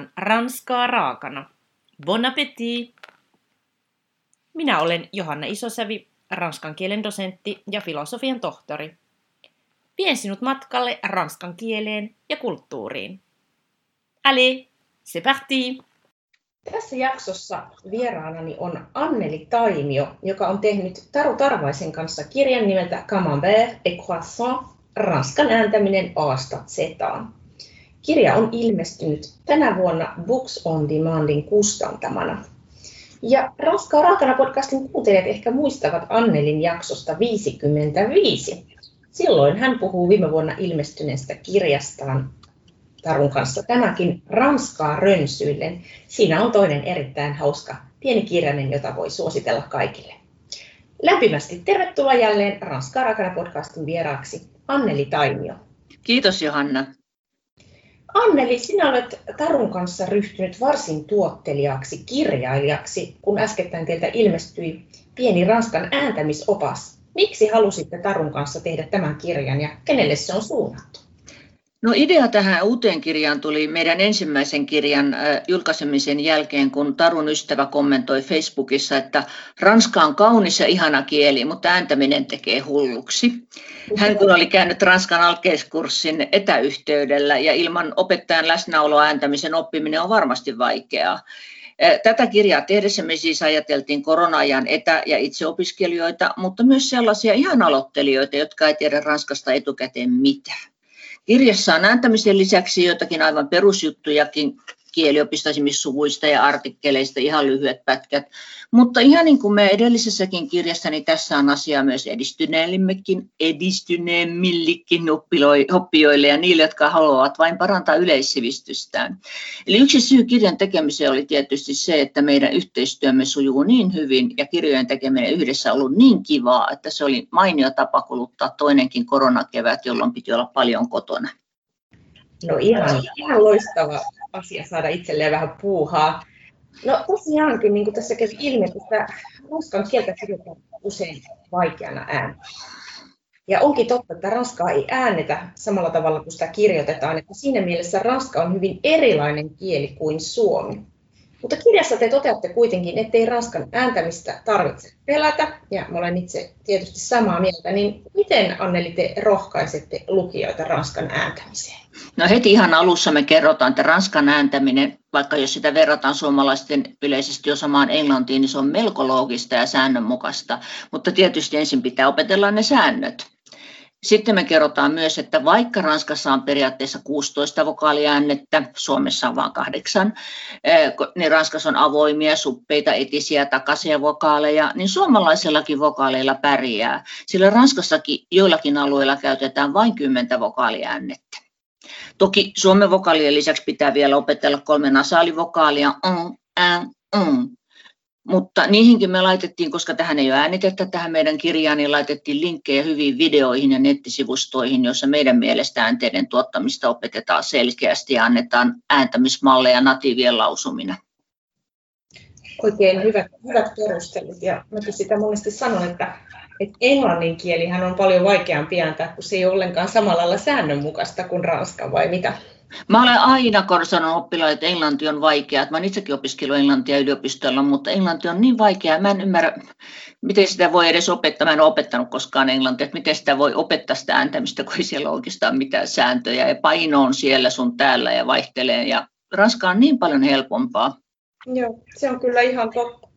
tarjoillaan ranskaa raakana. Bon appétit! Minä olen Johanna Isosävi, ranskan kielen dosentti ja filosofian tohtori. Vien sinut matkalle ranskan kieleen ja kulttuuriin. Allez, c'est parti! Tässä jaksossa vieraanani on Anneli Taimio, joka on tehnyt Taru Tarvaisen kanssa kirjan nimeltä Camembert et Croissant, Ranskan ääntäminen Asta Zetaan. Kirja on ilmestynyt tänä vuonna Books on Demandin kustantamana. Ja Ranskaa raakana podcastin kuuntelijat ehkä muistavat Annelin jaksosta 55. Silloin hän puhuu viime vuonna ilmestyneestä kirjastaan Tarun kanssa tänäkin Ranskaa rönsyillen. Siinä on toinen erittäin hauska pieni kirjainen, jota voi suositella kaikille. Lämpimästi tervetuloa jälleen Ranskaa raakana podcastin vieraaksi Anneli Taimio. Kiitos Johanna. Anneli, sinä olet Tarun kanssa ryhtynyt varsin tuottelijaksi kirjailijaksi, kun äskettäin teiltä ilmestyi pieni Ranskan ääntämisopas. Miksi halusitte Tarun kanssa tehdä tämän kirjan ja kenelle se on suunnattu? No idea tähän uuteen kirjaan tuli meidän ensimmäisen kirjan julkaisemisen jälkeen, kun Tarun ystävä kommentoi Facebookissa, että Ranska on kaunis ja ihana kieli, mutta ääntäminen tekee hulluksi. Hän kun oli käynyt Ranskan alkeiskurssin etäyhteydellä ja ilman opettajan läsnäoloa ääntämisen oppiminen on varmasti vaikeaa. Tätä kirjaa tehdessä me siis ajateltiin korona-ajan etä- ja itseopiskelijoita, mutta myös sellaisia ihan aloittelijoita, jotka ei tiedä Ranskasta etukäteen mitään. Kirjassa on ääntämisen lisäksi jotakin aivan perusjuttujakin kieliopisto esimerkiksi suvuista ja artikkeleista, ihan lyhyet pätkät. Mutta ihan niin kuin me edellisessäkin kirjassa, niin tässä on asia myös edistyneemmillekin, edistyneemmillekin oppijoille ja niille, jotka haluavat vain parantaa yleissivistystään. Eli yksi syy kirjan tekemiseen oli tietysti se, että meidän yhteistyömme sujuu niin hyvin ja kirjojen tekeminen yhdessä on ollut niin kivaa, että se oli mainio tapa kuluttaa toinenkin koronakevät, jolloin piti olla paljon kotona. No ihan, ihan loistava asia saada itselleen vähän puuhaa. No tosiaankin, niin kuin tässä kävi ilmi, että ranskan kieltä kirjoitetaan usein vaikeana ääntä. Ja onkin totta, että ranskaa ei äännetä samalla tavalla kuin sitä kirjoitetaan, että siinä mielessä ranska on hyvin erilainen kieli kuin suomi. Mutta kirjassa te toteatte kuitenkin, ettei ranskan ääntämistä tarvitse pelätä, ja mä olen itse tietysti samaa mieltä, niin miten Anneli te rohkaisette lukijoita ranskan ääntämiseen? No heti ihan alussa me kerrotaan, että ranskan ääntäminen, vaikka jos sitä verrataan suomalaisten yleisesti osamaan englantiin, niin se on melko loogista ja säännönmukaista, mutta tietysti ensin pitää opetella ne säännöt. Sitten me kerrotaan myös, että vaikka Ranskassa on periaatteessa 16 vokaaliäännettä, Suomessa on vain kahdeksan, eh, niin Ranskassa on avoimia, suppeita, etisiä, takaisia vokaaleja, niin suomalaisillakin vokaaleilla pärjää, sillä Ranskassakin joillakin alueilla käytetään vain kymmentä vokaaliäännettä. Toki suomen vokaalien lisäksi pitää vielä opetella kolme nasaalivokaalia, on, än, on. Mutta niihinkin me laitettiin, koska tähän ei ole äänitettä tähän meidän kirjaan, niin laitettiin linkkejä hyviin videoihin ja nettisivustoihin, joissa meidän mielestä äänteiden tuottamista opetetaan selkeästi ja annetaan ääntämismalleja natiivien lausumina. Oikein hyvät, hyvät perustelut ja mäkin sitä monesti sanon, että että englannin kielihän on paljon vaikeampi ääntää, kun se ei ole ollenkaan samalla lailla säännönmukaista kuin ranska, vai mitä? Mä olen aina sanonut oppilaille, että englanti on vaikeaa. Mä olen itsekin opiskellut englantia yliopistolla, mutta englanti on niin vaikeaa. Mä en ymmärrä, miten sitä voi edes opettaa. Mä en ole opettanut koskaan englantia, että miten sitä voi opettaa sitä ääntämistä, kun ei siellä oikeastaan mitään sääntöjä. Ja paino on siellä sun täällä ja vaihtelee. Ja ranska on niin paljon helpompaa. Joo, se on kyllä ihan totta.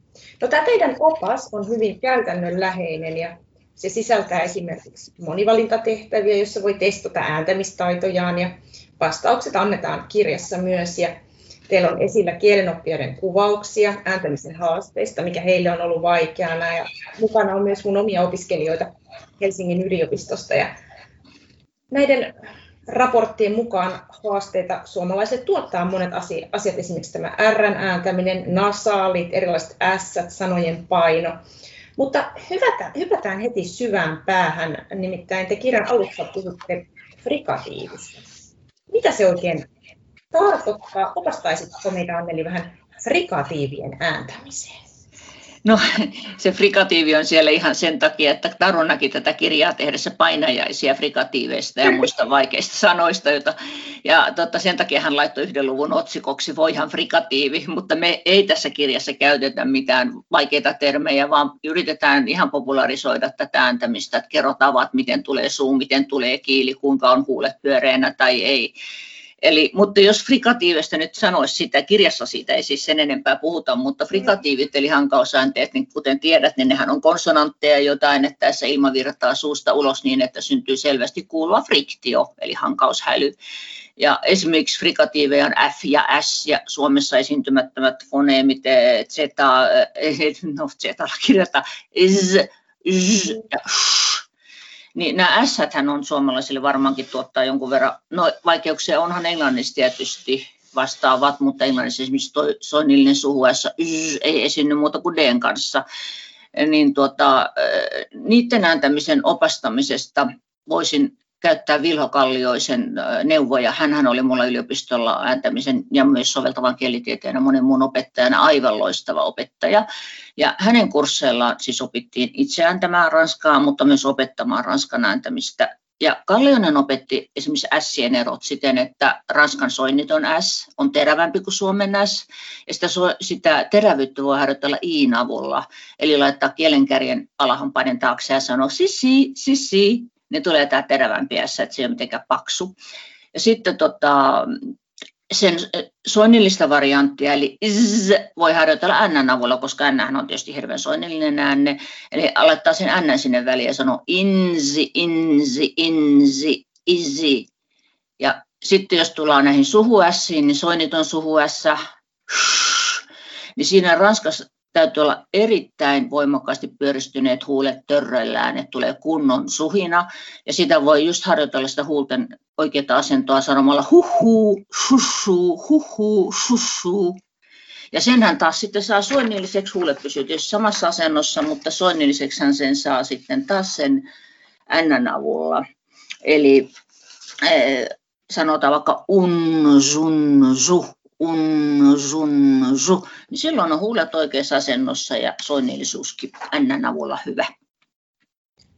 No, tämä teidän opas on hyvin käytännönläheinen ja se sisältää esimerkiksi monivalintatehtäviä, joissa voi testata ääntämistaitojaan ja vastaukset annetaan kirjassa myös. Ja teillä on esillä kielenoppijoiden kuvauksia ääntämisen haasteista, mikä heille on ollut vaikeana. Ja mukana on myös mun omia opiskelijoita Helsingin yliopistosta. Ja näiden raporttien mukaan haasteita suomalaiset tuottaa monet asiat, esimerkiksi tämä R ääntäminen, nasaalit, erilaiset S, sanojen paino. Mutta hypätään, hypätään heti syvään päähän, nimittäin te kirjan alussa puhutte frikatiivista. Mitä se oikein tarkoittaa? Opastaisitko meitä Anneli vähän frikatiivien ääntämiseen? No se frikatiivi on siellä ihan sen takia, että Taru näki tätä kirjaa tehdessä painajaisia frikatiiveista ja muista vaikeista sanoista. Jota, ja totta, sen takia hän laittoi yhden luvun otsikoksi Voihan frikatiivi, mutta me ei tässä kirjassa käytetä mitään vaikeita termejä, vaan yritetään ihan popularisoida tätä ääntämistä, että kerrotaan, miten tulee suu, miten tulee kiili, kuinka on huulet pyöreänä tai ei Eli, mutta jos frikatiivista nyt sanoisi sitä, kirjassa siitä ei siis sen enempää puhuta, mutta frikatiivit eli hankausäänteet, niin kuten tiedät, niin nehän on konsonantteja jotain, että tässä ilma virtaa suusta ulos niin, että syntyy selvästi kuuluva friktio, eli hankaushäly. Ja esimerkiksi frikatiiveja on F ja S ja Suomessa esiintymättömät foneemit Z, no Z kirjoittaa Z, Z ja sh niin nämä s on suomalaisille varmaankin tuottaa jonkun verran, no vaikeuksia onhan englannissa tietysti vastaavat, mutta englannissa esimerkiksi toi soinnillinen suhu S ei esiinny muuta kuin D kanssa. Niin tuota, niiden ääntämisen opastamisesta voisin käyttää Vilho Kallioisen neuvoja. Hänhän oli mulla yliopistolla ääntämisen ja myös soveltavan kielitieteen ja monen muun opettajana aivan loistava opettaja. Ja hänen kursseillaan siis opittiin itse ääntämään ranskaa, mutta myös opettamaan ranskan ääntämistä. Ja Kallionen opetti esimerkiksi Sien erot siten, että ranskan soinniton S on terävämpi kuin suomen S, ja sitä, sitä terävyyttä voi harjoitella iin avulla, eli laittaa kielenkärjen alahampaiden taakse ja sanoa sisi, sisi, niin tulee tämä terävämpi S, että se ei ole mitenkään paksu. Ja sitten tota, sen soinnillista varianttia, eli z, voi harjoitella n avulla, koska n on tietysti hirveän soinnillinen äänne. Eli aloittaa sen n sinne väliin ja sanoo inzi, inzi, inzi, izi. Ja sitten jos tullaan näihin suhu niin soinniton suhu niin siinä Ranskassa täytyy olla erittäin voimakkaasti pyöristyneet huulet törröillään, että tulee kunnon suhina. Ja sitä voi just harjoitella sitä huulten oikeaa asentoa sanomalla huhu, shushu, huhu, shushu. Ja senhän taas sitten saa soinnilliseksi, huulet pysyy tietysti samassa asennossa, mutta soinnilliseksi hän sen saa sitten taas sen n avulla. Eli eh, sanotaan vaikka un, sun, su, un, sun, su, niin silloin on huulet oikeassa asennossa ja soinnillisuuskin n avulla hyvä.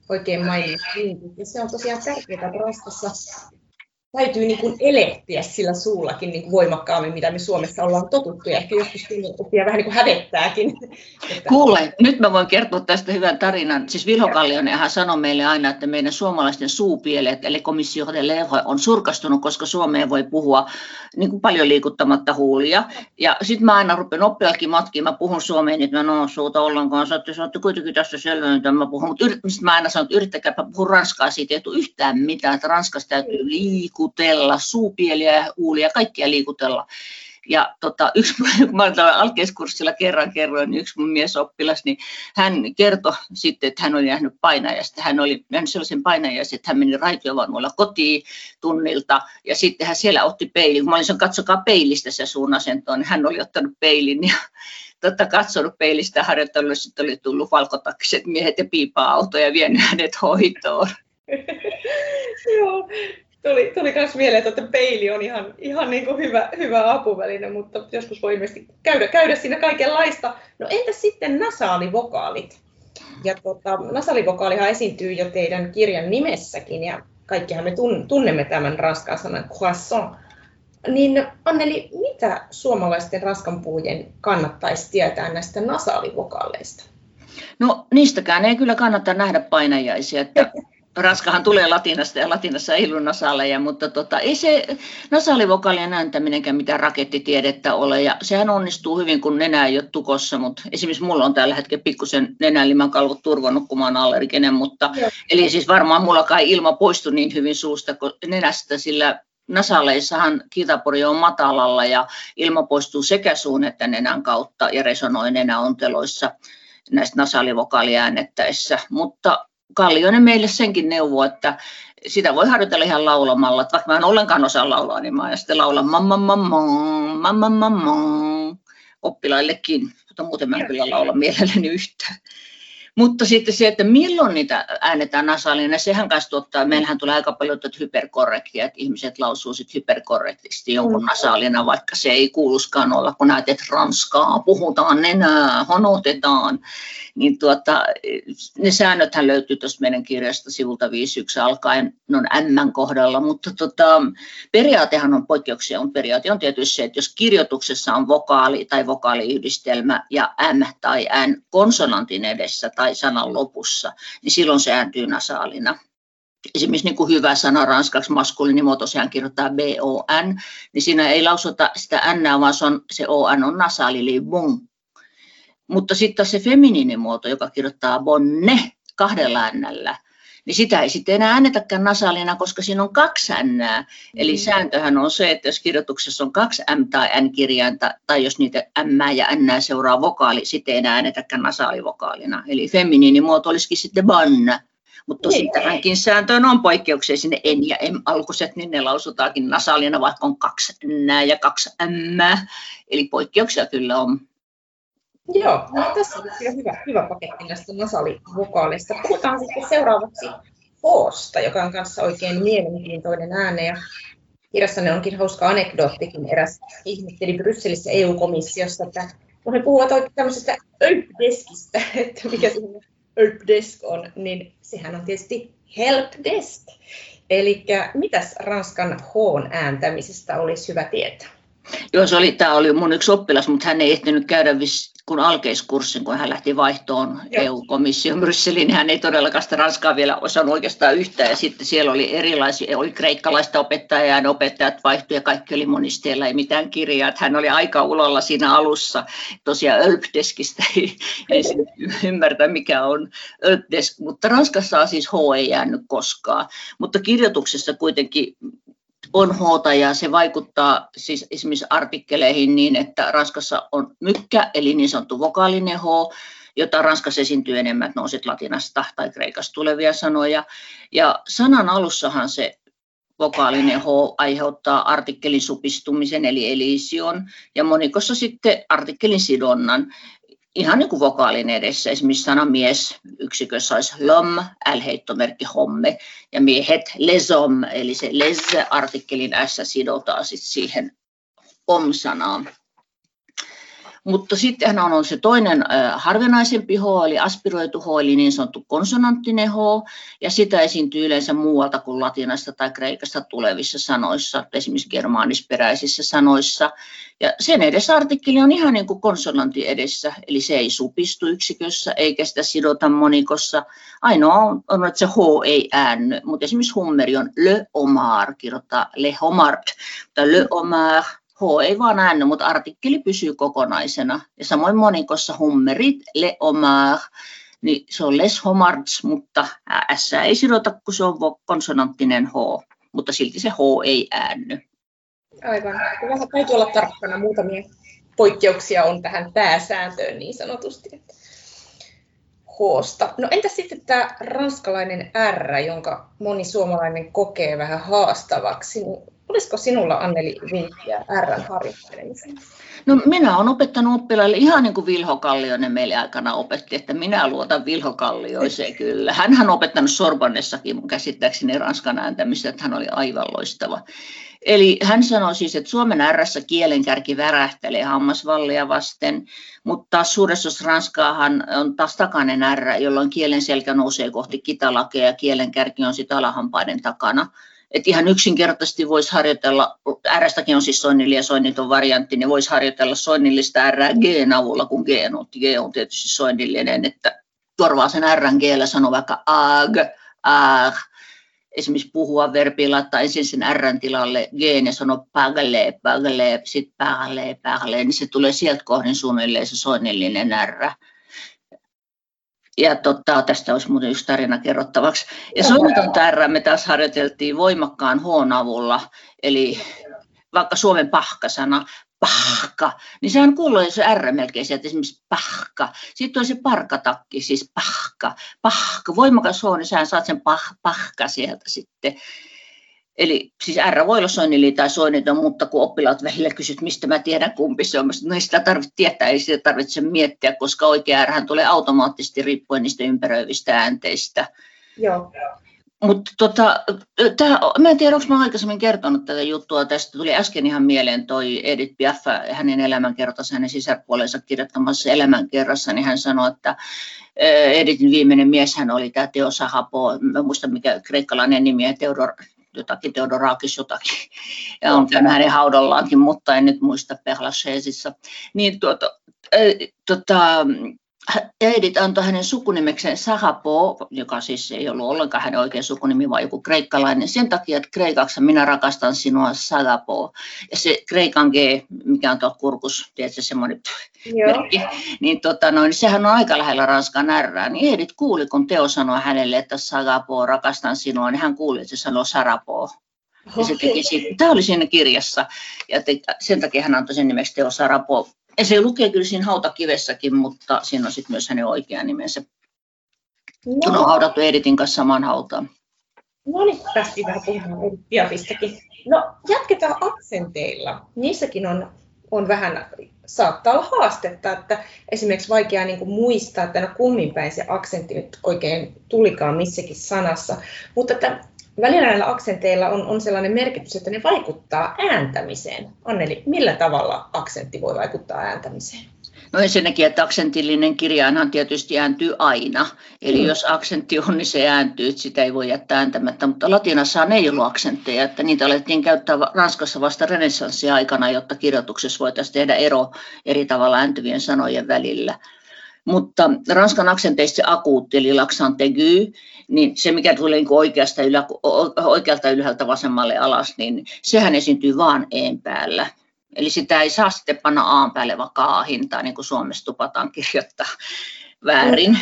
Oikein mainittu. Ja se on tosiaan tärkeää, että täytyy niin kuin elehtiä sillä suullakin niin kuin voimakkaammin, mitä me Suomessa ollaan totuttu, ja ehkä joskus oppia vähän niin kuin hävettääkin. Kuule, nyt mä voin kertoa tästä hyvän tarinan. Siis Vilho Kallionenhan sanoi meille aina, että meidän suomalaisten suupielet, eli komissio de on surkastunut, koska Suomeen voi puhua niin kuin paljon liikuttamatta huulia. Ja sitten mä aina rupean oppilakin matkiin, mä puhun suomeen, että mä en suuta ollenkaan, saatte, saatte kuitenkin tässä selvä, mitä mä puhun, mutta yrit, mä aina sanon, että yrittäkääpä puhua ranskaa, siitä ei tule yhtään mitään, että Ranskassa täytyy liikkua liikutella, suupieliä ja kaikkia liikutella. Ja tota, yksi, kun mä olin alkeiskurssilla kerran kerroin, niin yksi mun miesoppilas, niin hän kertoi sitten, että hän oli nähnyt painajasta. Hän oli nähnyt sellaisen painajasta, että hän meni raitiovaunuilla kotiin tunnilta ja sitten hän siellä otti peilin. Kun mä olin sanonut, katsokaa peilistä se suun asentoon, niin hän oli ottanut peilin ja totta katsonut peilistä harjoittelussa, sitten oli tullut valkotakiset miehet ja piipa-auto ja vienyt hänet hoitoon. Joo, tuli, tuli myös mieleen, että peili on ihan, ihan niin kuin hyvä, hyvä apuväline, mutta joskus voi ilmeisesti käydä, käydä siinä kaikenlaista. No entä sitten nasaalivokaalit? Ja tota, nasalivokaalihan esiintyy jo teidän kirjan nimessäkin ja kaikkihan me tunnemme tämän ranskan sanan croissant. Niin Anneli, mitä suomalaisten ranskanpuhujien kannattaisi tietää näistä nasaalivokaaleista? No niistäkään ei kyllä kannata nähdä painajaisia. Että Ranskahan tulee latinasta ja latinassa ei ollut nasaaleja, mutta tota, ei se nasaalivokaalien ääntäminenkään mitään rakettitiedettä ole. Ja sehän onnistuu hyvin, kun nenä ei ole tukossa, mutta esimerkiksi mulla on tällä hetkellä pikkusen nenän kalvot turvannut, kun mä olen allerginen, mutta Joo. eli siis varmaan mulla kai ilma poistu niin hyvin suusta kuin nenästä, sillä nasaleissahan kitapori on matalalla ja ilma poistuu sekä suun että nenän kautta ja resonoi nenäonteloissa näistä nasaalivokaaliäännettäessä, mutta Kallioinen meille senkin neuvo, että sitä voi harjoitella ihan laulamalla. Että vaikka mä en ollenkaan osaa laulaa, niin mä sitten laulan mamma mamma, mamma mamma oppilaillekin, mutta muuten mä en kyllä laula mielelläni yhtään. Mutta sitten se, että milloin niitä äänetään nasaalina, sehän kanssa tuottaa, meillähän tulee aika paljon tuota hyperkorrektia, että ihmiset lausuu sitten hyperkorrektisti jonkun mm. nasaalina, vaikka se ei kuuluskaan olla, kun näet, että ranskaa puhutaan nenää, honotetaan. Niin tuota, ne säännöthän löytyy tuosta meidän kirjasta sivulta 51 alkaen, ne on M kohdalla, mutta tota, periaatehan on poikkeuksia, mutta periaate on tietysti se, että jos kirjoituksessa on vokaali tai vokaaliyhdistelmä ja M tai N konsonantin edessä tai sanan lopussa, niin silloin se ääntyy nasaalina. Esimerkiksi niin kuin hyvä sana ranskaksi maskuliinimuoto, sehän kirjoittaa B-O-N, niin siinä ei lausuta sitä N, vaan se, on, se O-N on nasaali, eli bon. Mutta sitten se feminiinimuoto, joka kirjoittaa bonne kahdella N, niin sitä ei sitten enää äännetäkään nasaalina, koska siinä on kaksi n. Eli mm. sääntöhän on se, että jos kirjoituksessa on kaksi m tai n kirjainta, tai jos niitä m ja n seuraa vokaali, sitten ei enää äännetäkään nasaalivokaalina. Eli feminiinimuoto olisikin sitten banna. Mutta tosi tähänkin sääntöön on poikkeuksia sinne en ja m alkuset, niin ne lausutaankin nasaalina, vaikka on kaksi n ja kaksi m. Eli poikkeuksia kyllä on. Joo, no tässä on kyllä hyvä, hyvä paketti näistä nasaalivokaalista. Puhutaan sitten seuraavaksi Hoosta, joka on kanssa oikein mielenkiintoinen ääne. Ja kirjassanne onkin hauska anekdoottikin. Eräs ihmetteli Brysselissä EU-komissiossa, että kun he puhuvat oikein tämmöisestä helpdeskistä, että mikä se helpdesk on, niin sehän on tietysti helpdesk. Eli mitäs Ranskan H ääntämisestä olisi hyvä tietää? Joo, se oli, tämä oli mun yksi oppilas, mutta hän ei ehtinyt käydä vis, kun alkeiskurssin, kun hän lähti vaihtoon EU-komission Brysseliin, niin hän ei todellakaan sitä Ranskaa vielä osannut oikeastaan yhtään. Ja sitten siellä oli erilaisia, oli kreikkalaista opettajaa ja opettajat vaihtui ja kaikki oli monisteella, ei mitään kirjaa. Että hän oli aika ulolla siinä alussa. Tosiaan Ölpdeskistä ei, ei ymmärtä, mikä on Ölpdesk, mutta Ranskassa on siis H ei jäänyt koskaan. Mutta kirjoituksessa kuitenkin on hoota ja se vaikuttaa siis esimerkiksi artikkeleihin niin, että Ranskassa on mykkä, eli niin sanottu vokaalinen H, jota Ranskassa esiintyy enemmän, että sitten latinasta tai kreikasta tulevia sanoja. Ja sanan alussahan se vokaalinen H aiheuttaa artikkelin supistumisen eli elision ja monikossa sitten artikkelin sidonnan ihan niin kuin vokaalin edessä. Esimerkiksi sana mies yksikössä olisi lom, l-heittomerkki homme, ja miehet lesom, eli se les-artikkelin s sidotaan sitten siihen om-sanaan. Mutta sitten on se toinen harvinaisempi H, eli aspiroitu H, eli niin sanottu konsonanttinen H, ja sitä esiintyy yleensä muualta kuin latinasta tai kreikasta tulevissa sanoissa, esimerkiksi germaanisperäisissä sanoissa. Ja sen edessä artikkeli on ihan niin kuin konsonantti edessä, eli se ei supistu yksikössä eikä sitä sidota monikossa. Ainoa on, on että se H ei äänny, mutta esimerkiksi hummeri on le omar, kirjoittaa le homard, tai le omar, H ei vaan äänny, mutta artikkeli pysyy kokonaisena. Ja samoin monikossa hummerit, le omar, niin se on les homards, mutta S ei sidota, kun se on konsonanttinen H, mutta silti se H ei äänny. Aivan. Vähän täytyy olla tarkkana. Muutamia poikkeuksia on tähän pääsääntöön niin sanotusti. Hoosta. No entä sitten tämä ranskalainen R, jonka moni suomalainen kokee vähän haastavaksi? Niin olisiko sinulla Anneli vinkkiä R harjoittelemiseen? No minä olen opettanut oppilaille ihan niin kuin Vilho Kallioinen meille aikana opetti, että minä luotan Vilho Kallioiseen kyllä. Hän on opettanut Sorbonnessakin mun käsittääkseni ranskan ääntämistä, että hän oli aivan loistava. Eli hän sanoi siis, että Suomen ärrässä kielenkärki värähtelee hammasvallia vasten, mutta taas suuressa Ranskaahan on taas takainen ärrä, jolloin kielen selkä nousee kohti kitalakea ja kielenkärki on sitten alahampaiden takana. Et ihan yksinkertaisesti voisi harjoitella, R-stäkin on siis soinnili ja soinniton variantti, niin voisi harjoitella soinnillista R G avulla, kun G on, G on tietysti soinnillinen, että korvaa sen R G sanoo vaikka ag, ag, esimerkiksi puhua verbillä, laittaa ensin sen R tilalle G ja sanoo pagle, pagle, sitten pagle, pagle, niin se tulee sieltä kohdin suunnilleen se soinnillinen R. Ja tota, tästä olisi muuten yksi tarina kerrottavaksi. Ja soinnitonta R me taas harjoiteltiin voimakkaan H avulla, eli vaikka Suomen pahkasana, pahka, niin sehän kuuluu se R melkein sieltä, esimerkiksi pahka. Sitten on se parkatakki, siis pahka, pahka, voimakas H, niin sä saat sen pah, pahka sieltä sitten. Eli siis R voi olla soinnili tai soinniton, mutta kun oppilaat välillä kysyt, mistä mä tiedän kumpi se on, ei sitä tarvitse tietää, ei sitä tarvitse miettiä, koska oikea R tulee automaattisesti riippuen niistä ympäröivistä äänteistä. Joo. Mutta tota, tää, mä en tiedä, onko mä aikaisemmin kertonut tätä juttua. Tästä tuli äsken ihan mieleen toi Edith Piaf, hänen elämänkertansa, hänen sisarpuolensa kirjoittamassa elämänkerrassa, niin hän sanoi, että Edithin viimeinen mies hän oli tämä Teo Sahapo, mä muistan mikä kreikkalainen nimi, Teodor, jotakin Teodorakis jotakin, ja on käynyt hänen haudallaankin, mutta en nyt muista Perlachesissa. Niin tuota, äh, tota, Edith antoi hänen sukunimekseen Sahapo, joka siis ei ollut ollenkaan hänen oikein sukunimi, vaan joku kreikkalainen, sen takia, että kreikaksi minä rakastan sinua Sahapo. Ja se kreikan G, mikä on tuolla kurkus, tiedätkö, semmoinen merkki, niin, tota, no, niin sehän on aika lähellä Ranskan R. Niin Edith kuuli, kun Teo sanoi hänelle, että Sahapo, rakastan sinua, niin hän kuuli, että se sanoi Sarapo. Ja se teki siitä, tämä oli siinä kirjassa, ja te, sen takia hän antoi sen nimeksi Teo Sarapo ja se lukee kyllä siinä hautakivessäkin, mutta siinä on sitten myös hänen oikea nimensä. No. Kun on haudattu Editin kanssa samaan hautaan. No niin, tästä vähän puhutaan Piafistakin. No, jatketaan aksenteilla. Niissäkin on, on vähän, saattaa olla haastetta, että esimerkiksi vaikea niin kuin muistaa, että no kummin päin se aksentti nyt oikein tulikaan missäkin sanassa. Mutta että välillä näillä aksenteilla on, on sellainen merkitys, että ne vaikuttaa ääntämiseen. Anneli, millä tavalla aksentti voi vaikuttaa ääntämiseen? No ensinnäkin, että aksentillinen kirjainhan tietysti ääntyy aina. Eli mm. jos aksentti on, niin se ääntyy, että sitä ei voi jättää ääntämättä. Mutta latinassahan ei ollut aksentteja, että niitä alettiin käyttää Ranskassa vasta renessanssi-aikana, jotta kirjoituksessa voitaisiin tehdä ero eri tavalla ääntyvien sanojen välillä. Mutta ranskan aksenteista se akuutti, eli l'accent aigu, niin se mikä tulee niin oikeasta ylä, oikealta ylhäältä vasemmalle alas, niin sehän esiintyy vaan een päällä. Eli sitä ei saa sitten panna aan päälle vaikka a-hintaa, niin kuin Suomessa tupataan kirjoittaa väärin.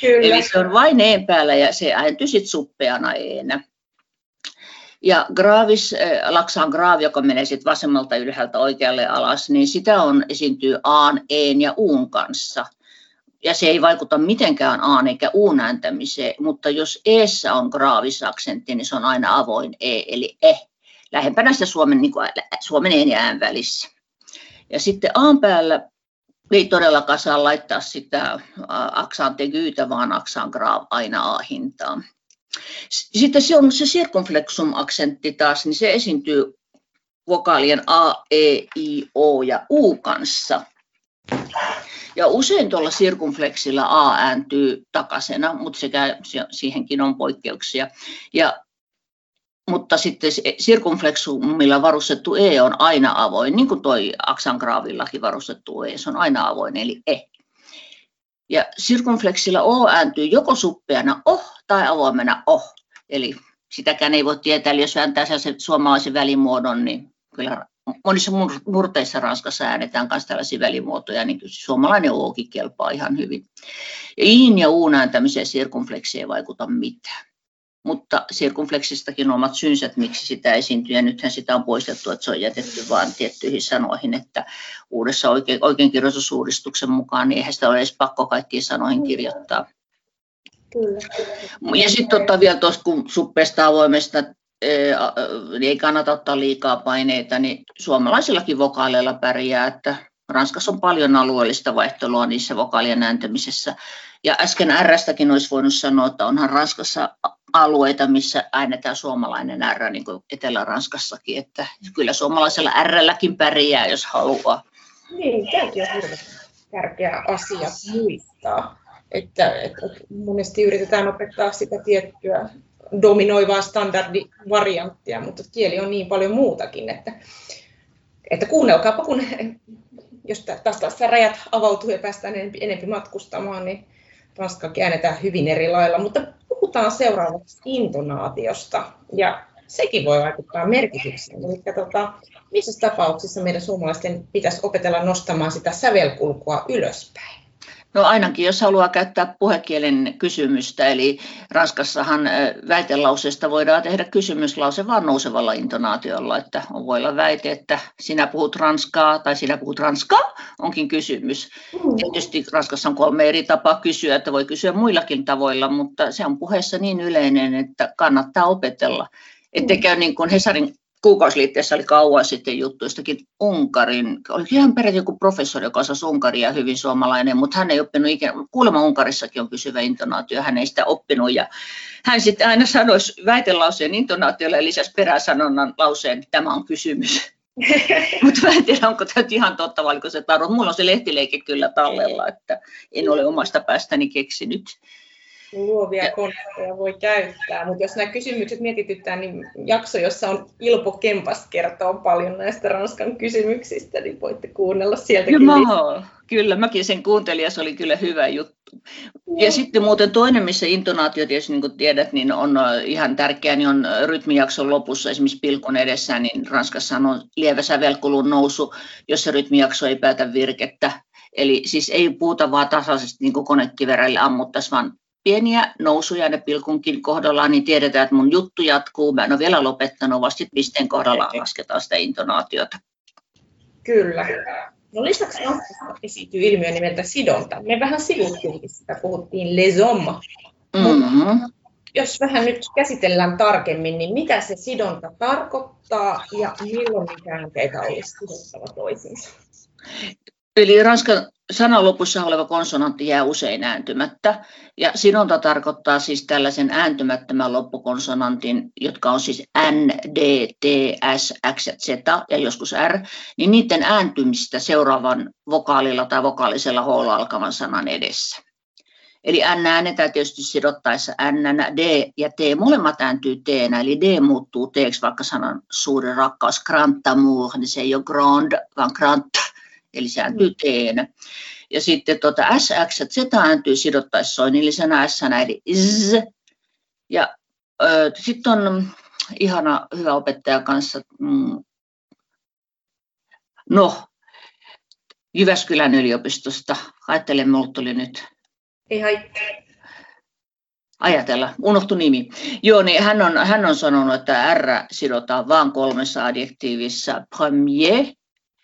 Kyllä. Eli se on vain een päällä ja se ääntyy sitten suppeana eenä. Ja graavis, äh, laksaan graavi, joka menee sitten vasemmalta ylhäältä oikealle alas, niin sitä on esiintyy aan, een ja uun kanssa ja se ei vaikuta mitenkään A eikä U mutta jos eessä on graavisaksentti, niin se on aina avoin E, eli e, lähempänä sitä suomen, niin kuin, suomen en ja ään välissä. Ja sitten A päällä ei todellakaan saa laittaa sitä aksantegyytä, vaan aksan graav aina A-hintaan. Sitten se on se circumflexum-aksentti taas, niin se esiintyy vokaalien A, E, I, O ja U kanssa. Ja usein tuolla sirkumfleksilla A ääntyy takasena, mutta sekä, siihenkin on poikkeuksia. Ja, mutta sitten sirkumfleksumilla varustettu E on aina avoin, niin kuin toi aksangraavillakin varustettu E, se on aina avoin, eli E. Ja sirkumfleksilla O ääntyy joko suppeana oh tai avoimena oh. Eli sitäkään ei voi tietää, eli jos vääntää sen suomalaisen välimuodon, niin kyllä monissa murteissa Ranskassa äänetään myös tällaisia välimuotoja, niin kyllä suomalainen ookin kelpaa ihan hyvin. Ja iin ja uun ääntämiseen sirkumfleksi ei vaikuta mitään. Mutta sirkumfleksistakin on omat syynsä, miksi sitä esiintyy, ja nythän sitä on poistettu, että se on jätetty vain tiettyihin sanoihin, että uudessa oikein, oikeinkirjoitusuudistuksen mukaan, niin eihän sitä ole edes pakko kaikkiin sanoihin kirjoittaa. Kyllä. Ja sitten tota vielä tuosta, kun suppeesta avoimesta ei kannata ottaa liikaa paineita, niin suomalaisillakin vokaaleilla pärjää, että Ranskassa on paljon alueellista vaihtelua niissä vokaalien ääntämisessä. Ja äsken R-stäkin olisi voinut sanoa, että onhan Ranskassa alueita, missä äänetään suomalainen R, niin kuin Etelä-Ranskassakin, että kyllä suomalaisella R-lläkin pärjää, jos haluaa. Niin, tämäkin on tärkeä asia muistaa, että, että monesti yritetään opettaa sitä tiettyä dominoivaa standardivarianttia, mutta kieli on niin paljon muutakin, että, että kuunnelkaapa, kun jos taas taas rajat avautuu ja päästään enempi, enempi matkustamaan, niin ranskaa käännetään hyvin eri lailla. Mutta puhutaan seuraavaksi intonaatiosta, ja sekin voi vaikuttaa merkitykseen. Eli tota, missä tapauksissa meidän suomalaisten pitäisi opetella nostamaan sitä sävelkulkua ylöspäin? No ainakin, jos haluaa käyttää puhekielen kysymystä, eli Ranskassahan väitelauseesta voidaan tehdä kysymyslause vain nousevalla intonaatiolla, että voi olla väite, että sinä puhut ranskaa tai sinä puhut ranskaa, onkin kysymys. Mm. Tietysti Ranskassa on kolme eri tapaa kysyä, että voi kysyä muillakin tavoilla, mutta se on puheessa niin yleinen, että kannattaa opetella. Ettei käy niin kuin Hesarin kuukausiliitteessä oli kauan sitten juttu jostakin Unkarin, oli ihan peräti joku professori, joka osasi Unkaria hyvin suomalainen, mutta hän ei oppinut ikinä, kuulemma Unkarissakin on pysyvä intonaatio, hän ei sitä oppinut ja hän sitten aina sanoisi väitelauseen intonaatiolle ja lisäsi peräsanonnan lauseen, että tämä on kysymys. mutta mä en tiedä, onko tämä ihan totta vai oliko se taru. Mulla on se lehtileike kyllä tallella, että en ole omasta päästäni keksinyt luovia konsepteja voi käyttää. Mutta jos nämä kysymykset mietityttää, niin jakso, jossa on Ilpo Kempas kertoo paljon näistä Ranskan kysymyksistä, niin voitte kuunnella sieltäkin. Kyllä, kyllä mäkin sen kuuntelin ja se oli kyllä hyvä juttu. Ja sitten muuten toinen, missä intonaatio tietysti niin kuin tiedät, niin on ihan tärkeä, niin on rytmijakson lopussa esimerkiksi pilkun edessä, niin Ranskassa on lievä sävelkulun nousu, jos se rytmijakso ei päätä virkettä. Eli siis ei puhuta vaan tasaisesti niin kuin konekiveräille ammuttaisiin, vaan pieniä nousuja ne pilkunkin kohdalla, niin tiedetään, että mun juttu jatkuu. Mä en ole vielä lopettanut, vasta pisteen kohdalla lasketaan sitä intonaatiota. Kyllä. No lisäksi esiintyy ilmiö nimeltä sidonta. Me vähän sivuttiinkin sitä, puhuttiin les hommes. Mm-hmm. Jos vähän nyt käsitellään tarkemmin, niin mitä se sidonta tarkoittaa ja milloin käänteitä olisi sidottava toisiinsa? Eli ranskan sanan lopussa oleva konsonantti jää usein ääntymättä. Ja sidonta tarkoittaa siis tällaisen ääntymättömän loppukonsonantin, jotka on siis N, D, T, S, X, Z ja joskus R, niin niiden ääntymistä seuraavan vokaalilla tai vokaalisella H alkavan sanan edessä. Eli N äänetään tietysti sidottaessa N, D ja T. Molemmat ääntyy T, eli D muuttuu T, vaikka sanan suuri rakkaus, grand amour, niin se ei ole grand, vaan grand eli se ääntyy teen. Ja sitten tuota SX, Z ääntyy sidottaisi soinnillisena S, eli Z. Ja sitten on ihana hyvä opettaja kanssa, mm, no, Jyväskylän yliopistosta. Ajattelen, mulla tuli nyt. Ei haittaa ajatella, unohtu nimi. Joo, niin hän on, hän on sanonut, että R sidotaan vain kolmessa adjektiivissa. Premier,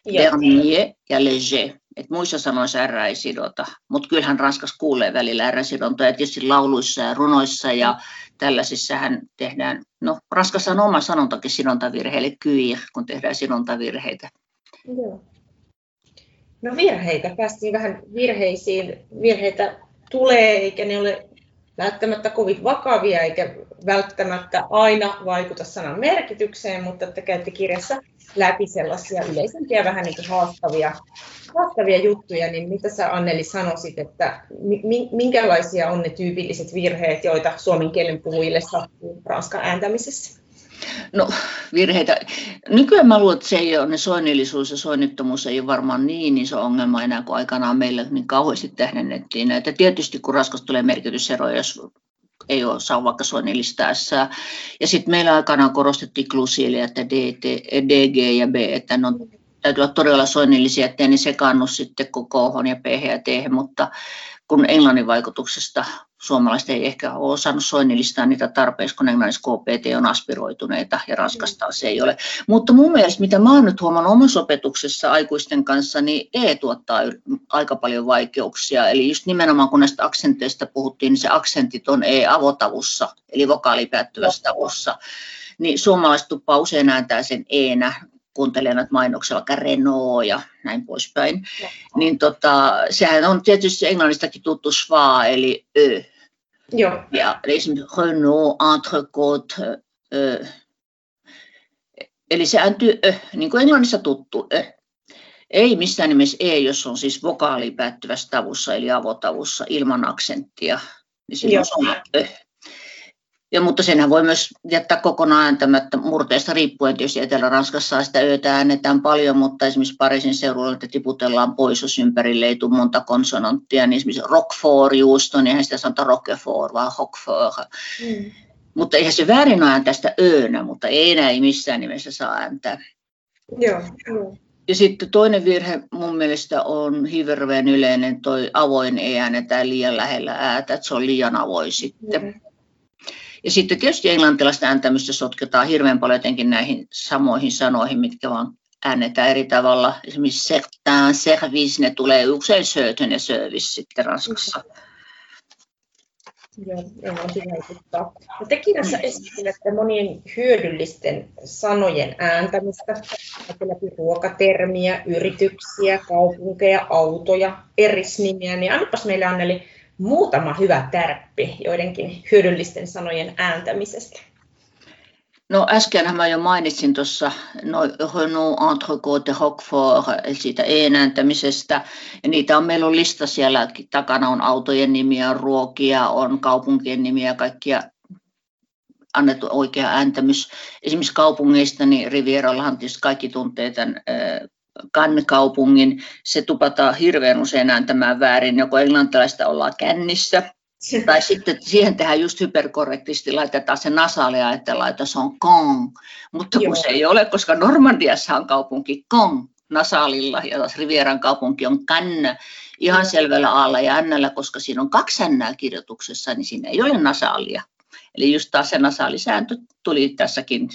Dernier ja léger. Et muissa sanoissa R ei sidota, mutta kyllähän Ranskassa kuulee välillä R-sidontoja. Tietysti lauluissa ja runoissa ja tällaisissa hän tehdään, no Ranskassa on oma sanontakin sidontavirheille, kyir, kun tehdään sidontavirheitä. Joo. No virheitä, päästiin vähän virheisiin. Virheitä tulee, eikä ne ole välttämättä kovin vakavia eikä välttämättä aina vaikuta sanan merkitykseen, mutta että käytte kirjassa läpi sellaisia yleisempiä vähän niin kuin haastavia, haastavia juttuja, niin mitä sä Anneli sanoisit, että minkälaisia on ne tyypilliset virheet, joita suomen kielen puhujille sattuu ranskan ääntämisessä? No virheitä. Nykyään mä luulen, että se ei ole, ne soinnillisuus ja soinnittomuus ei ole varmaan niin iso ongelma enää kuin aikanaan meillä niin kauheasti tähdennettiin. Että tietysti kun raskas tulee merkityseroja, jos ei ole, saa vaikka soinnillista S. Ja sitten meillä aikanaan korostettiin klusiilia, että D, T, D, G ja B, että ne on, täytyy olla todella soinnillisia, ettei ne sekaannu sitten koko ja P ja T, mutta kun englannin vaikutuksesta suomalaiset ei ehkä ole osannut soinnillistaa niitä tarpeeksi, kun englannissa KPT on aspiroituneita ja Ranskasta se ei ole. Mutta mun mielestä, mitä mä oon nyt huomannut omassa opetuksessa aikuisten kanssa, niin E tuottaa aika paljon vaikeuksia. Eli just nimenomaan kun näistä aksenteista puhuttiin, niin se aksentit on E-avotavussa, eli vokaalipäättyvässä tavussa. Niin suomalaiset tuppaa usein ääntää sen E-nä, kuuntelen näitä mainoksia, vaikka Renault ja näin poispäin. Niin tota, sehän on tietysti englannistakin tuttu sva, eli ö. Joo. Ja esimerkiksi Renault, Entrecôte, ö. Eli se ääntyy ö, niin kuin englannissa tuttu ö. Ei missään nimessä e, jos on siis vokaaliin päättyvässä tavussa, eli avotavussa ilman aksenttia, niin silloin on ö. Ja, mutta senhän voi myös jättää kokonaan ääntämättä murteesta riippuen. Tietysti Etelä-Ranskassa sitä yötä äänetään paljon, mutta esimerkiksi Pariisin seudulla että tiputellaan pois, jos ympärille ei tule monta konsonanttia. Niin esimerkiksi Roquefort-juusto, niin eihän sitä sanota Roquefort, vaan Roquefort. Mm. Mutta eihän se väärin ääntää sitä öönä, mutta ei enää ei missään nimessä saa ääntää. Joo, joo. Ja sitten toinen virhe mun mielestä on hirveän yleinen, toi avoin ei äänetään liian lähellä äätä, että se on liian avoin sitten. Mm. Ja sitten tietysti englantilaista ääntämistä sotketaan hirveän paljon jotenkin näihin samoihin sanoihin, mitkä vaan äännetään eri tavalla. Esimerkiksi certain, service, ne tulee usein söötön ja service sitten Ranskassa. Joo, juttua. No, te kirjassa esittelette monien hyödyllisten sanojen ääntämistä, läpi ruokatermiä, yrityksiä, kaupunkeja, autoja, erisnimiä, niin annapas meille Anneli muutama hyvä tärppi joidenkin hyödyllisten sanojen ääntämisestä. No äsken mä jo mainitsin tuossa no, Renault, Entrecôte, Roquefort siitä e-nääntämisestä. Ja niitä on, meillä on lista siellä takana, on autojen nimiä, ruokia, on kaupunkien nimiä, kaikkia annettu oikea ääntämys. Esimerkiksi kaupungeista, niin Rivierallahan tietysti kaikki tuntee tämän Kannekaupungin. Se tupataan hirveän usein ääntämään väärin, joko englantilaista ollaan kännissä, tai sitten siihen tehdään just hyperkorrektisti, laitetaan se ajatellaan, että se on kong. Mutta kun Joo. se ei ole, koska Normandiassa on kaupunki kong nasaalilla ja taas Rivieran kaupunki on kannä ihan selvällä aalla ja n, koska siinä on kaksi n kirjoituksessa, niin siinä ei ole nasaalia. Eli just taas se nasaalisääntö tuli tässäkin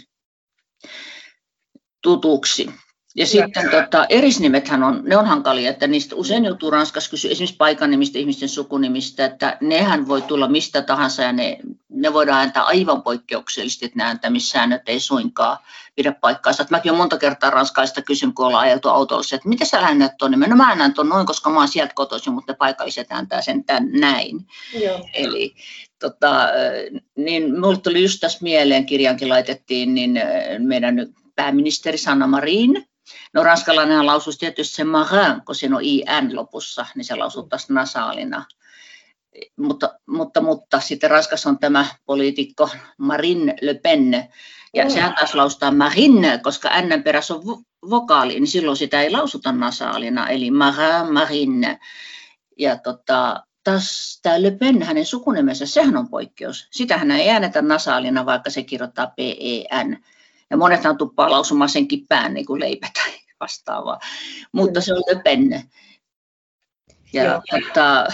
tutuksi. Ja sitten tota, erisnimethän on, ne on hankalia, että niistä usein joutuu Ranskassa kysyä esimerkiksi paikannimistä, ihmisten sukunimistä, että nehän voi tulla mistä tahansa ja ne, ne voidaan antaa aivan poikkeuksellisesti, että nämä ääntämissäännöt ei suinkaan pidä paikkaansa. Että mäkin olen monta kertaa ranskalaista kysyn, kun ollaan ajeltu autolla, että mitä sä äännät tuon nimen? No mä äännän tuon noin, koska mä oon sieltä kotoisin, mutta ne paikalliset ääntää sen tämän näin. Joo. Eli tota, niin mulle tuli just tässä mieleen, kirjankin laitettiin, niin meidän pääministeri Sanna Marin, No ranskalainen lausuisi tietysti se marin, kun siinä on in lopussa, niin se lausuttaisiin nasaalina. Mutta, mutta, mutta sitten Ranskassa on tämä poliitikko Marine Le Pen, ja mm. sehän taas lausutaan Marine, koska n perässä on vokaali, niin silloin sitä ei lausuta nasaalina, eli Marin, Marine. Ja tota, taas tämä Le Pen, hänen sukunimensä, sehän on poikkeus. Sitähän ei äänetä nasaalina, vaikka se kirjoittaa P-E-N. Ja monethan tuppaa lausumaan senkin pään niin kuin leipä tai vastaavaa. Mutta se on löpenne. Ja tota,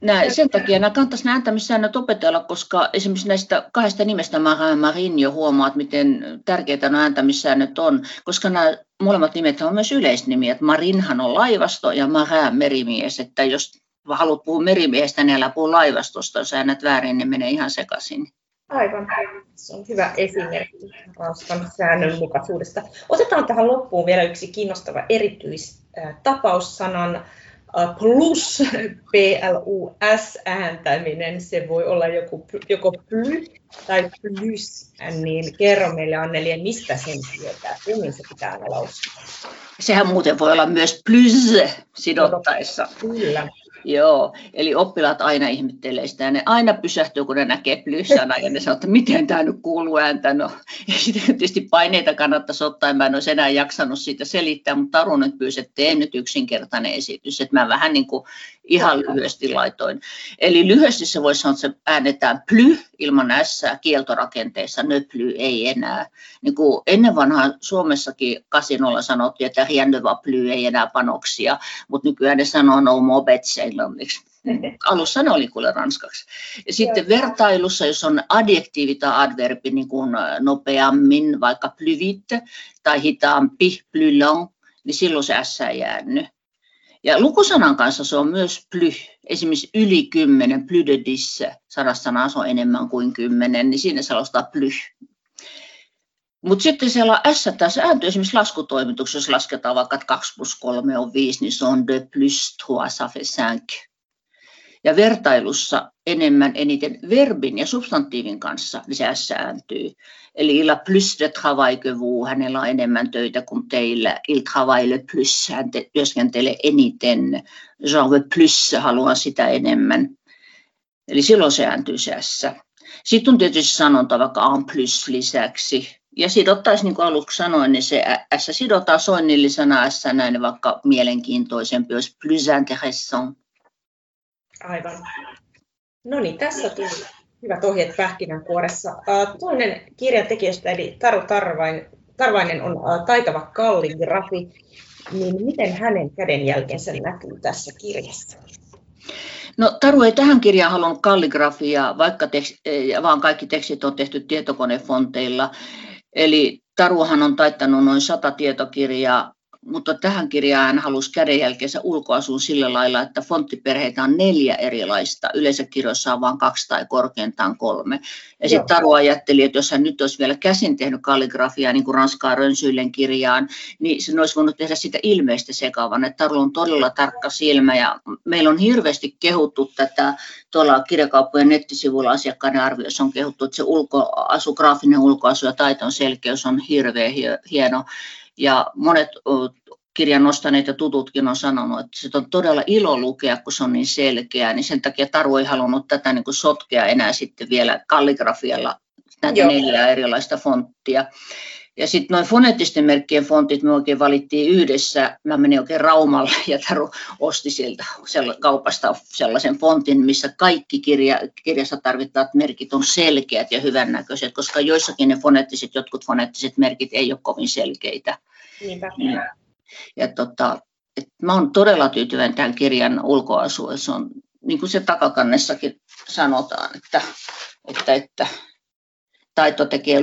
nää, sen takia nämä kannattaisi nämä ääntämissäännöt opetella, koska esimerkiksi näistä kahdesta nimestä Marin ja Marin jo huomaat, miten tärkeitä nämä ääntämissäännöt on, koska nämä molemmat nimet on myös yleisnimiä. Marinhan on laivasto ja Marin merimies, että jos haluat puhua merimiehestä, niin älä puhu laivastosta, jos äänet väärin, niin menee ihan sekaisin. Aivan. Se on hyvä esimerkki Ranskan säännönmukaisuudesta. Otetaan tähän loppuun vielä yksi kiinnostava erityistapaus sanan plus, P-L-U-S ääntäminen, se voi olla joku, joko ply tai plus, niin kerro meille Anneli, mistä sen tietää, kummin se pitää aina lausua. Sehän muuten voi olla myös plus sidottaessa. Kyllä. Joo, eli oppilaat aina ihmettelee sitä ja ne aina pysähtyy, kun ne näkee plyssana ja ne sanoo, että miten tämä nyt kuuluu ääntä. No, ja sitten tietysti paineita kannattaisi ottaa, mä en olisi enää jaksanut siitä selittää, mutta Taru nyt pyysi, että tee nyt yksinkertainen esitys, että mä vähän niin kuin ihan lyhyesti laitoin. Eli lyhyesti se voisi sanoa, että se äännetään ply ilman s kieltorakenteessa, nöply ei enää. Niin kuin ennen vanhaa Suomessakin kasinolla sanottiin, että va ply, ei enää panoksia, mutta nykyään ne sanoo no mobets englanniksi. Alussa ne oli kuule ranskaksi. Ja sitten vertailussa, jos on adjektiivi tai adverbi, niin kuin nopeammin, vaikka plus vite, tai hitaampi, plus long, niin silloin se S ei jäänyt. Ja lukusanan kanssa se on myös ply, esimerkiksi yli 10, ply de 10, sadassa on enemmän kuin 10, niin siinä se ostaa ply. Mutta sitten siellä on S tai sääntö esimerkiksi laskutoimituksessa, jos lasketaan vaikka, että 2 plus 3 on 5, niin se on de plus 3, ça fait 5. Ja vertailussa enemmän eniten verbin ja substantiivin kanssa niin se S sääntyy. Eli il a plus de travail que vous, hänellä on enemmän töitä kuin teillä. Il travaille plus, hän te, työskentelee eniten. J'en veux plus, haluan sitä enemmän. Eli silloin se ääntyy se S. Sitten on tietysti sanonta vaikka en plus lisäksi. Ja sidottaisiin, niin kuin aluksi sanoin, niin se S sidotaan soinnillisena S näin vaikka mielenkiintoisempi, olisi plus intéressant. Aivan. No niin, tässä tuli hyvät ohjeet pähkinänkuoressa. Toinen kirjan tekijöistä, eli Taru Tarvainen, on taitava kalligrafi. Niin miten hänen kädenjälkensä näkyy tässä kirjassa? No Taru ei tähän kirjaan halunnut kalligrafiaa, vaikka tekst, vaan kaikki tekstit on tehty tietokonefonteilla. Eli Taruhan on taittanut noin sata tietokirjaa mutta tähän kirjaan hän halusi kädenjälkeensä ulkoasuun sillä lailla, että fonttiperheitä on neljä erilaista. Yleensä kirjoissa on vain kaksi tai korkeintaan kolme. Ja sitten Taru ajatteli, että jos hän nyt olisi vielä käsin tehnyt kalligrafiaa, niin kuin Ranskaa Rönsyillen kirjaan, niin se olisi voinut tehdä sitä ilmeistä sekaavan. Että Taru on todella tarkka silmä ja meillä on hirveästi kehuttu tätä tuolla kirjakauppojen nettisivuilla asiakkaiden arvioissa on kehuttu, että se ulkoasu, graafinen ulkoasu ja taiton selkeys on hirveän hieno. Ja monet kirjan nostaneet ja tututkin on sanonut, että se on todella ilo lukea, kun se on niin selkeää, niin sen takia Taru ei halunnut tätä niin kuin sotkea enää sitten vielä kalligrafialla näitä Joo. neljää erilaista fonttia. Ja sitten noin foneettisten merkkien fontit me oikein valittiin yhdessä. Mä menin oikein Raumalle ja Taru osti sieltä kaupasta sellaisen fontin, missä kaikki kirja, kirjassa tarvittavat merkit on selkeät ja hyvännäköiset, koska joissakin ne foneettiset, jotkut foneettiset merkit ei ole kovin selkeitä. Niinpä. Ja, ja tota, et mä oon todella tyytyväinen tämän kirjan ulkoasuun. Se on, niin kuin se takakannessakin sanotaan, että, että, että taito tekee,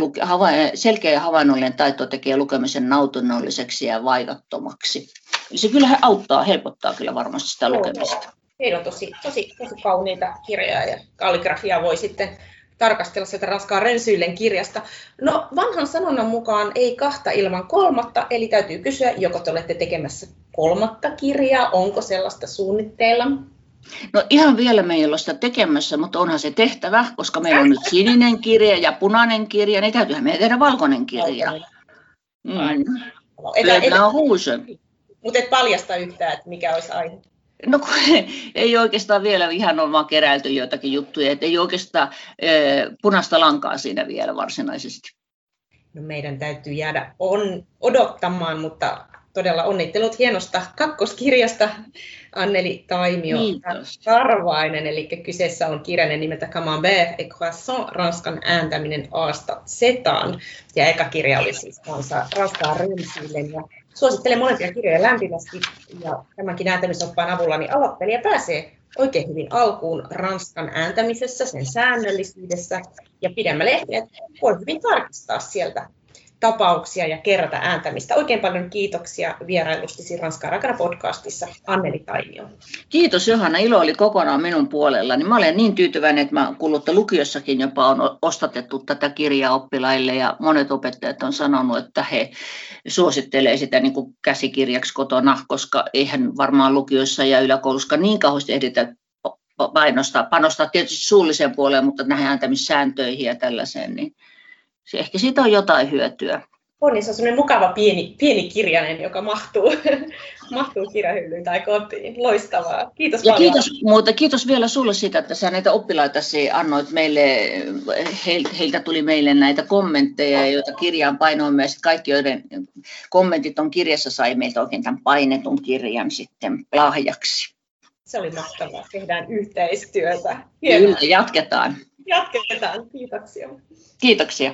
selkeä ja havainnollinen taito tekee lukemisen nautinnolliseksi ja vaivattomaksi. Eli se kyllä auttaa, helpottaa kyllä varmasti sitä lukemista. Heillä on tosi, tosi, tosi kauniita kirjoja ja kalligrafiaa voi sitten tarkastella sieltä Raskaan Rensyillen kirjasta. No vanhan sanonnan mukaan ei kahta ilman kolmatta, eli täytyy kysyä, joko te olette tekemässä kolmatta kirjaa, onko sellaista suunnitteilla? No ihan vielä me ei ole sitä tekemässä, mutta onhan se tehtävä, koska meillä on nyt sininen kirja ja punainen kirja, niin täytyyhän meidän tehdä valkoinen kirja. Mm. Etä, etä, on Mutta et paljasta yhtään, että mikä olisi aihe. No ei oikeastaan vielä ihan ole vaan keräilty joitakin juttuja, että ei oikeastaan e, punaista lankaa siinä vielä varsinaisesti. No meidän täytyy jäädä on, odottamaan, mutta todella onnittelut hienosta kakkoskirjasta Anneli Taimio Karvainen, eli kyseessä on kirjainen nimeltä Camembert et Croissant, Ranskan ääntäminen Aasta Zetaan. Ja eka kirja oli siis kanssa Ranskaa Rymsille. Ja suosittelen molempia kirjoja lämpimästi, ja tämänkin ääntämisoppaan avulla niin aloittelija pääsee oikein hyvin alkuun Ranskan ääntämisessä, sen säännöllisyydessä, ja pidemmälle ehtineet voi hyvin tarkistaa sieltä tapauksia ja kerätä ääntämistä. Oikein paljon kiitoksia vierailustisi Ranskan rakana podcastissa Anneli Taimio. Kiitos Johanna, ilo oli kokonaan minun puolellani. Mä olen niin tyytyväinen, että mä kuullut, että lukiossakin jopa on ostatettu tätä kirjaa oppilaille ja monet opettajat on sanonut, että he suosittelee sitä niin kuin käsikirjaksi kotona, koska eihän varmaan lukiossa ja yläkoulussa niin kauheasti ehditä painostaa, panostaa tietysti suulliseen puoleen, mutta näihin ääntämissääntöihin ja tällaiseen, niin se, ehkä siitä on jotain hyötyä. On, niin se on sellainen mukava pieni, pieni kirjainen, joka mahtuu, mahtuu kirjahyllyyn tai kotiin. Loistavaa. Kiitos ja paljon. Kiitos, muuta, kiitos vielä sulle siitä, että sä näitä oppilaita annoit meille, heiltä tuli meille näitä kommentteja, joita kirjaan painoimme, ja kaikki, joiden kommentit on kirjassa, sai meiltä oikein tämän painetun kirjan sitten lahjaksi. Se oli mahtavaa. Tehdään yhteistyötä. Hienoa. Kyllä, jatketaan. Jatketaan. Kiitoksia. Kiitoksia.